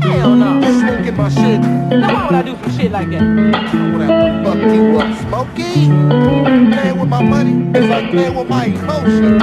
Hell no. Smoking my shit. Now why would I do some shit like that? Have to fuck you up, Smokey. Playing with my money is like playing with my emotions.